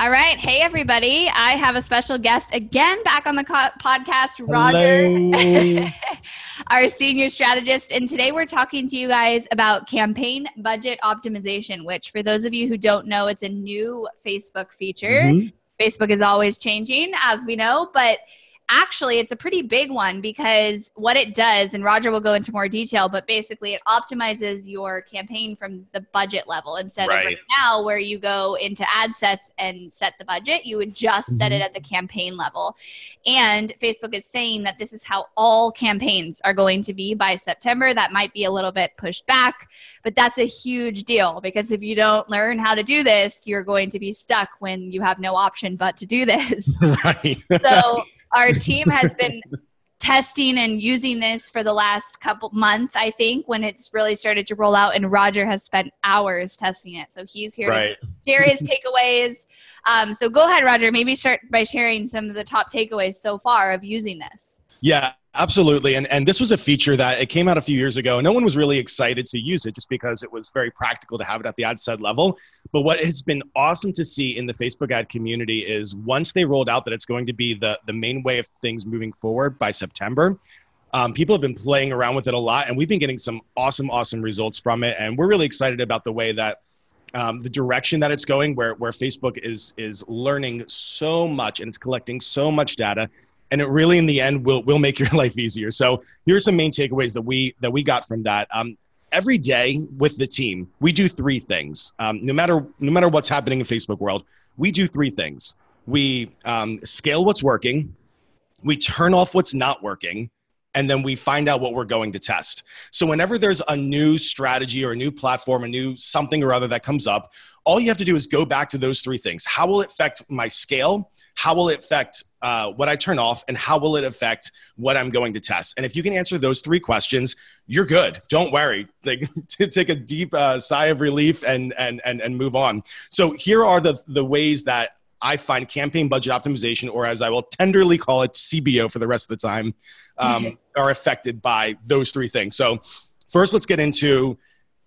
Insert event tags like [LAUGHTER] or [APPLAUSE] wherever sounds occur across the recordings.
All right. Hey, everybody. I have a special guest again back on the co- podcast, Roger, [LAUGHS] our senior strategist. And today we're talking to you guys about campaign budget optimization, which, for those of you who don't know, it's a new Facebook feature. Mm-hmm. Facebook is always changing, as we know, but actually it's a pretty big one because what it does and roger will go into more detail but basically it optimizes your campaign from the budget level instead right. of right now where you go into ad sets and set the budget you would just mm-hmm. set it mm-hmm. at the campaign level and facebook is saying that this is how all campaigns are going to be by september that might be a little bit pushed back but that's a huge deal because if you don't learn how to do this you're going to be stuck when you have no option but to do this [LAUGHS] right so our team has been [LAUGHS] testing and using this for the last couple months i think when it's really started to roll out and roger has spent hours testing it. So he's here right. to share his takeaways. Um, so go ahead roger. Maybe start by sharing some of the top takeaways so far of using this. Yeah Absolutely. And, and this was a feature that it came out a few years ago. No one was really excited to use it just because it was very practical to have it at the ad set level. But what has been awesome to see in the Facebook ad community is once they rolled out that it's going to be the, the main way of things moving forward by September, um, people have been playing around with it a lot and we've been getting some awesome, awesome results from it. And we're really excited about the way that um, the direction that it's going, where, where Facebook is, is learning so much and it's collecting so much data and it really in the end will will make [LAUGHS] your life easier so here are some main takeaways that we that we got from that um, every day with the team we do three things um, no matter no matter what's happening in facebook world we do three things we um, scale what's working we turn off what's not working and then we find out what we're going to test. So whenever there's a new strategy or a new platform, a new something or other that comes up, all you have to do is go back to those three things. How will it affect my scale? How will it affect uh, what I turn off? And how will it affect what I'm going to test? And if you can answer those three questions, you're good. Don't worry. [LAUGHS] Like, take a deep uh, sigh of relief and, and, and, and move on. So here are the, the ways that I find campaign budget optimization, or as I will tenderly call it, CBO for the rest of the time, um, are affected by those three things. So, first, let's get into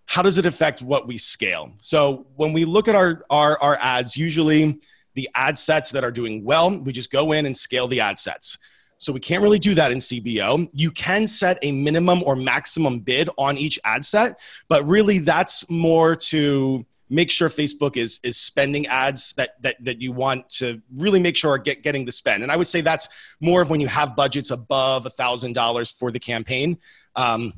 how does it affect what we scale. So, when we look at our our, our ads, usually the ad sets that are doing well, we just go in and scale the ad sets. So we can't really do that in CBO. You can set a minimum or maximum bid on each ad set, but really that's more to make sure Facebook is is spending ads that that that you want to really make sure are get, getting the spend. And I would say that's more of when you have budgets above a thousand dollars for the campaign. Um,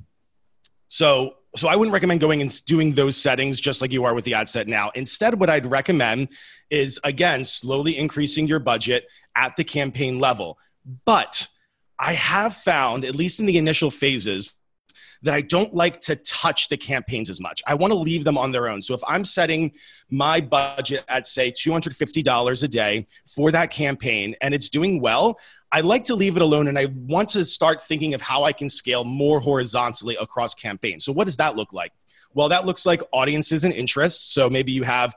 so so I wouldn't recommend going and doing those settings just like you are with the ad set now. Instead, what I'd recommend is again slowly increasing your budget at the campaign level. But I have found, at least in the initial phases, that I don't like to touch the campaigns as much. I want to leave them on their own. So if I'm setting my budget at, say, $250 a day for that campaign and it's doing well, I like to leave it alone and I want to start thinking of how I can scale more horizontally across campaigns. So, what does that look like? Well, that looks like audiences and interests. So, maybe you have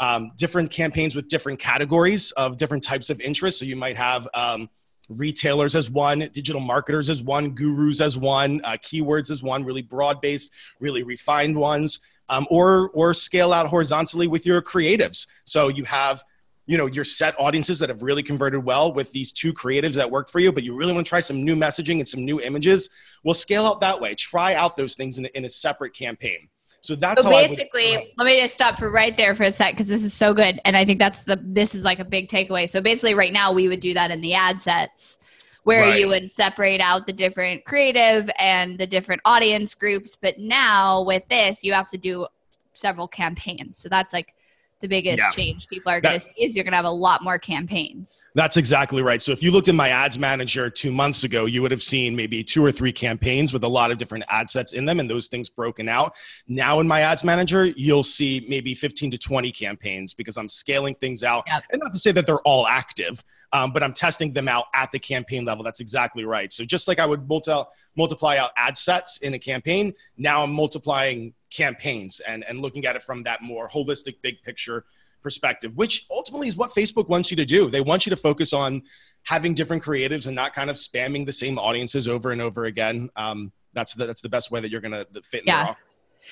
um, different campaigns with different categories of different types of interests. So, you might have um, retailers as one, digital marketers as one, gurus as one, uh, keywords as one, really broad based, really refined ones, um, or or scale out horizontally with your creatives. So you have you know your set audiences that have really converted well with these two creatives that work for you but you really want to try some new messaging and some new images well scale out that way try out those things in a, in a separate campaign So that's so basically. Would, let me just stop for right there for a sec because this is so good, and I think that's the this is like a big takeaway. So basically, right now we would do that in the ad sets where right. you would separate out the different creative and the different audience groups. But now with this, you have to do several campaigns. So that's like the biggest yeah. change people are going to see is you're going to have a lot more campaigns. That's exactly right. So if you looked in my ads manager two months ago, you would have seen maybe two or three campaigns with a lot of different ad sets in them and those things broken out. Now in my ads manager, you'll see maybe 15 to 20 campaigns because I'm scaling things out. Yep. And not to say that they're all active, um, but I'm testing them out at the campaign level. That's exactly right. So just like I would multi- multiply out ad sets in a campaign, now I'm multiplying campaigns and, and looking at it from that more holistic, big picture perspective, which ultimately is what Facebook wants you to do. They want you to focus on having different creatives and not kind of spamming the same audiences over and over again. Um, that's the, that's the best way that you're going to fit in yeah.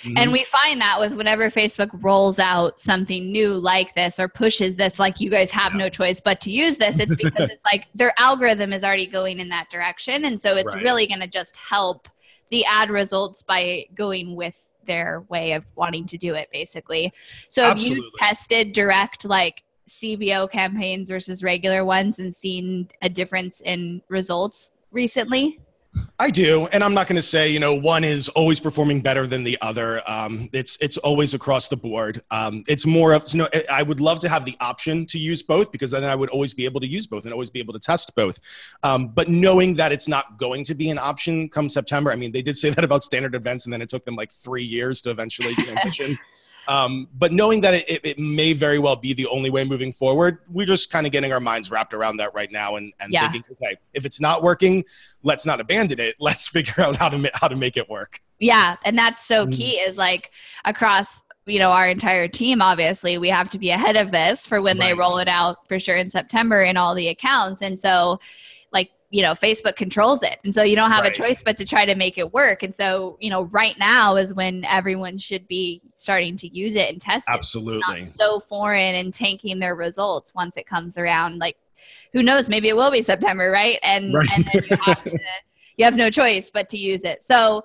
Mm-hmm. And we find that with whenever Facebook rolls out something new like this or pushes this, like you guys have yeah. no choice but to use this, it's because it's like [LAUGHS] their algorithm is already going in that direction. And so it's right. really going to just help the ad results by going with their way of wanting to do it, basically. So Absolutely. have you tested direct, like, CBO campaigns versus regular ones and seen a difference in results recently? I do, and I'm not going to say you know one is always performing better than the other. Um, it's it's always across the board. Um, it's more of you know I would love to have the option to use both because then I would always be able to use both and always be able to test both. Um, but knowing that it's not going to be an option come September, I mean they did say [LAUGHS] that about standard events, and then it took them like three years to eventually transition. [LAUGHS] Um, but knowing that it, it, may very well be the only way moving forward, we're just kind of getting our minds wrapped around that right now and, and yeah. thinking, okay, if it's not working, let's not abandon it. [LAUGHS] Let's figure out how to how to make it work. Yeah, and that's so mm-hmm. key. Is like across you know our entire team obviously we have to be ahead of this for when right. they roll it out for sure in september in all the accounts and so you know facebook controls it. And so you don't have right. a choice but to try to make it work. And so you know right now is when everyone should be starting to use it and test it. Absolutely. so foreign and tanking their results once it comes around. Like who knows? Maybe it will be september right? And right. and then you have to you have no choice but to use it. So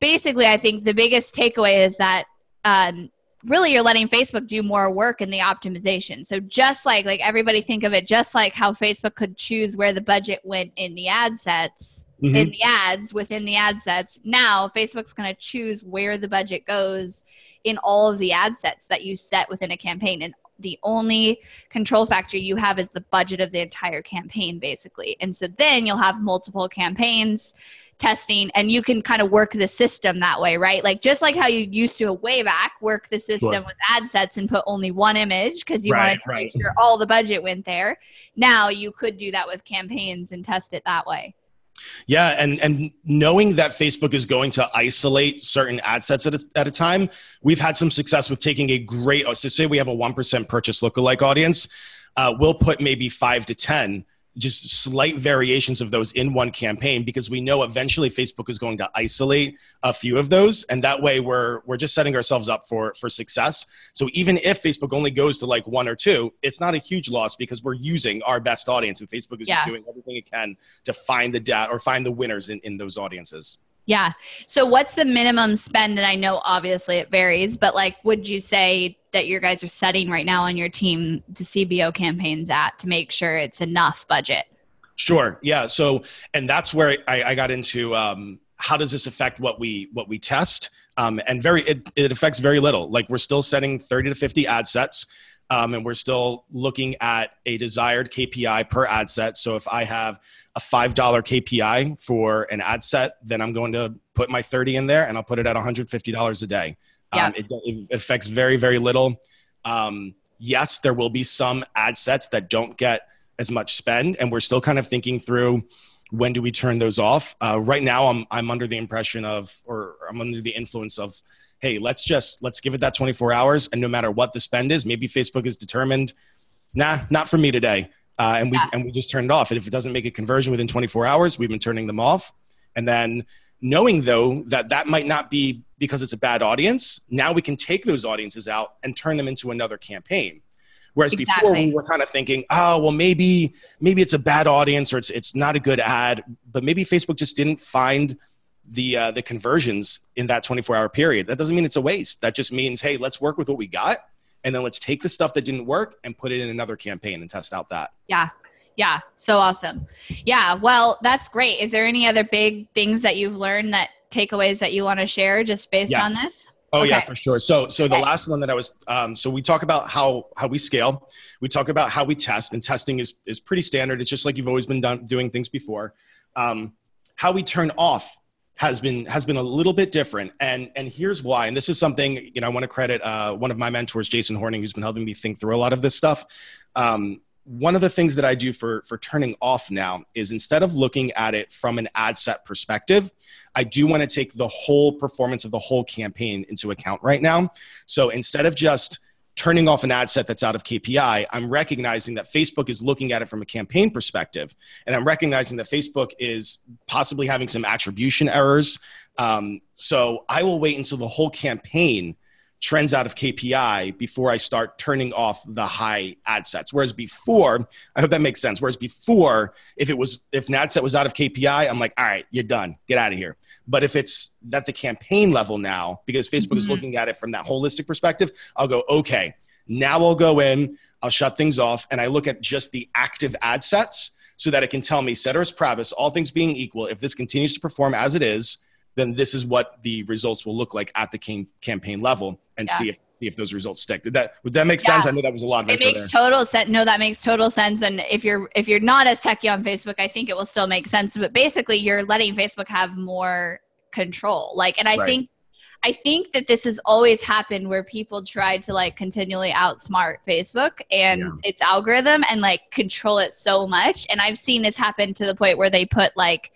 basically i think the biggest takeaway is that um, really you're letting Facebook do more work in the optimization. So just like like everybody think of it just like how Facebook could choose where the budget went in the ad sets mm-hmm. in the ads within the ad sets. Now Facebook's going to choose where the budget goes in all of the ad sets that you set within a campaign and the only control factor you have is the budget of the entire campaign basically. And so then you'll have multiple campaigns testing and you can kind of work the system that way, right? Like just like how you used to way back work the system sure. with ad sets and put only one image because you right, wanted to right. make sure all the budget went there. Now you could do that with campaigns and test it that way. Yeah, and and knowing that Facebook is going to isolate certain ad sets at a, at a time, we've had some success with taking a great. So say we have a one percent purchase lookalike audience, uh, we'll put maybe five to ten just slight variations of those in one campaign because we know eventually Facebook is going to isolate a few of those and that way we're we're just setting ourselves up for for success. So even if Facebook only goes to like one or two, it's not a huge loss because we're using our best audience and Facebook is yeah. just doing everything it can to find the data or find the winners in, in those audiences. Yeah. So what's the minimum spend? And I know obviously it varies, but like, would you say that your guys are setting right now on your team the CBO campaigns at to make sure it's enough budget? Sure. Yeah. So, and that's where I, I got into um, how does this affect what we what we test? Um, and very it, it affects very little. Like we're still setting 30 to 50 ad sets. Um, and we're still looking at a desired KPI per ad set. So if I have a $5 KPI for an ad set, then I'm going to put my 30 in there and I'll put it at $150 a day. Yeah. Um, it, it, affects very, very little. Um, yes, there will be some ad sets that don't get as much spend, and we're still kind of thinking through when do we turn those off. Uh, right now, I'm I'm under the impression of, or I'm under the influence of hey, let's just let's give it that 24 hours, and no matter what the spend is, maybe Facebook is determined, nah, not for me today, uh, and we yeah. and we just turn it off. And if it doesn't make a conversion within 24 hours, we've been turning them off, and then knowing though that that might not be because it's a bad audience now we can take those audiences out and turn them into another campaign whereas exactly. before we were kind of thinking oh well maybe maybe it's a bad audience or it's it's not a good ad but maybe facebook just didn't find the uh, the conversions in that 24 hour period. That doesn't mean it's a waste. That just means, hey, let's work with what we got, and then let's take the stuff that didn't work and put it in another campaign and test out that. Yeah. Yeah, so awesome. Yeah, well, that's great. Is there any other big things that you've learned that takeaways that you want to share just based yeah. on this? Oh okay. yeah, for sure. So so the last one that I was um, so we talk about how how we scale. We talk about how we test, and testing is is pretty standard. It's just like you've always been done, doing things before. Um, how we turn off has been has been a little bit different and and here's why and this is something you know i want to credit uh, one of my mentors jason hornung who's been helping me think through a lot of this stuff um, one of the things that i do for for turning off now is instead of looking at it from an ad set perspective i do want to take the whole performance of the whole campaign into account right now so instead of just turning off an ad set that's out of KPI, I'm recognizing that Facebook is looking at it from a campaign perspective. And I'm recognizing that Facebook is possibly having some attribution errors. Um, so I will wait until the whole campaign trends out of KPI before I start turning off the high ad sets. Whereas before, I hope that makes sense. Whereas before, if it was if an ad set was out of KPI, I'm like, all right, you're done. Get out of here. But if it's at the campaign level now, because Facebook mm-hmm. is looking at it from that holistic perspective, I'll go, okay, now I'll go in, I'll shut things off, and I look at just the active ad sets so that it can tell me, ceteris paribus, all things being equal, if this continues to perform as it is, then this is what the results will look like at the cam- campaign level and yeah. see if see if those results stick. Did that would that make yeah. sense? I know that was a lot. Of it makes there. total sense. No, that makes total sense. And if you're if you're not as techy on Facebook, I think it will still make sense. But basically, you're letting Facebook have more control. Like, and I right. think I think that this has always happened where people tried to like continually outsmart Facebook and yeah. its algorithm and like control it so much. And I've seen this happen to the point where they put like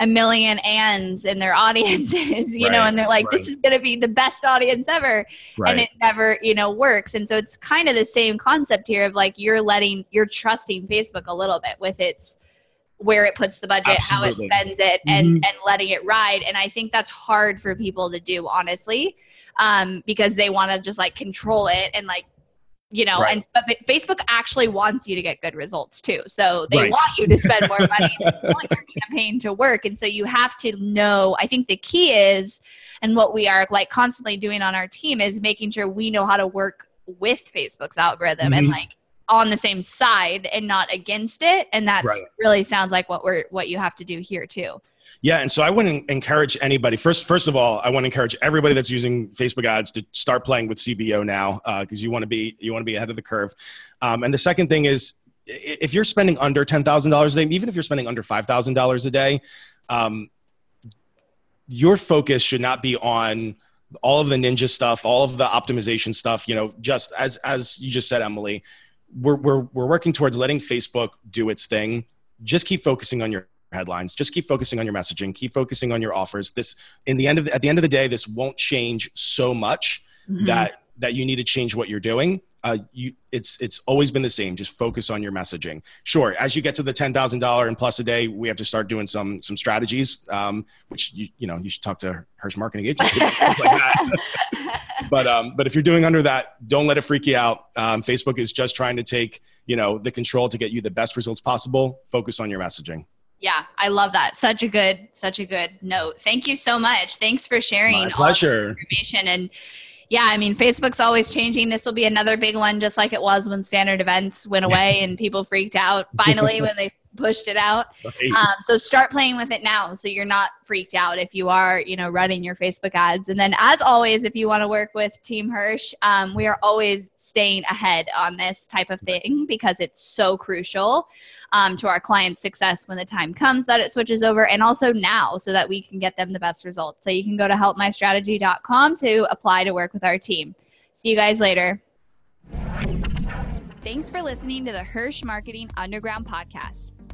a million ands in their audiences, [LAUGHS] you right, know, and they're like, right. this is going to be the best audience ever. Right. And it never, you know, works. And so it's kind of the same concept here of like, you're letting, you're trusting Facebook a little bit with its, where it puts the budget, Absolutely. how it spends it, and, mm-hmm. and letting it ride. And I think that's hard for people to do, honestly, um, because they want to just like control it and like you know right. and but facebook actually wants you to get good results too so they right. want you to spend more money [LAUGHS] they want your campaign to work and so you have to know i think the key is and what we are like constantly doing on our team is making sure we know how to work with facebook's algorithm mm-hmm. and like on the same side and not against it. And that right. really sounds like what we're what you have to do here too. Yeah. And so i wouldn't encourage anybody. First first of all i want to encourage everybody that's using facebook ads to start playing with cbo now because uh, you want to be you want to be ahead of the curve. Um, and the second thing is if you're spending under $10000 a day even if you're spending under $5000 a day um, your focus should not be on all of the ninja stuff all of the optimization stuff you know just as as you just said emily we're, we're, we're working towards letting Facebook do its thing. Just keep focusing on your headlines. Just keep focusing on your messaging. Keep focusing on your offers. This, in the end of the, at the end of the day, this won't change so much mm-hmm. that that you need to change what you're doing. Uh, you, it's it's always been the same. Just focus on your messaging. Sure, as you get to the ten thousand dollar and plus a day, we have to start doing some some strategies. Um, which you you know you should talk to Hirsch Marketing Agency. [LAUGHS] like [LAUGHS] but um, but if you're doing under that, don't let it freak you out. Um, Facebook is just trying to take you know the control to get you the best results possible. Focus on your messaging. Yeah, I love that. Such a good, such a good note. Thank you so much. Thanks for sharing My pleasure. information and yeah, I mean, Facebook's always changing. This will be another big one, just like it was when standard events went [LAUGHS] away and people freaked out finally when they pushed it out. Right. Um, so start playing with it now so you're not freaked out if you are, you know, running your Facebook ads. And then as always, if you want to work with Team Hirsch, um, we are always staying ahead on this type of thing because it's so crucial um, to our clients' success when the time comes that it switches over and also now so that we can get them the best results. So you can go to helpmystrategy.com to apply to work with our team. See you guys later. Thanks for listening to the Hirsch Marketing Underground podcast.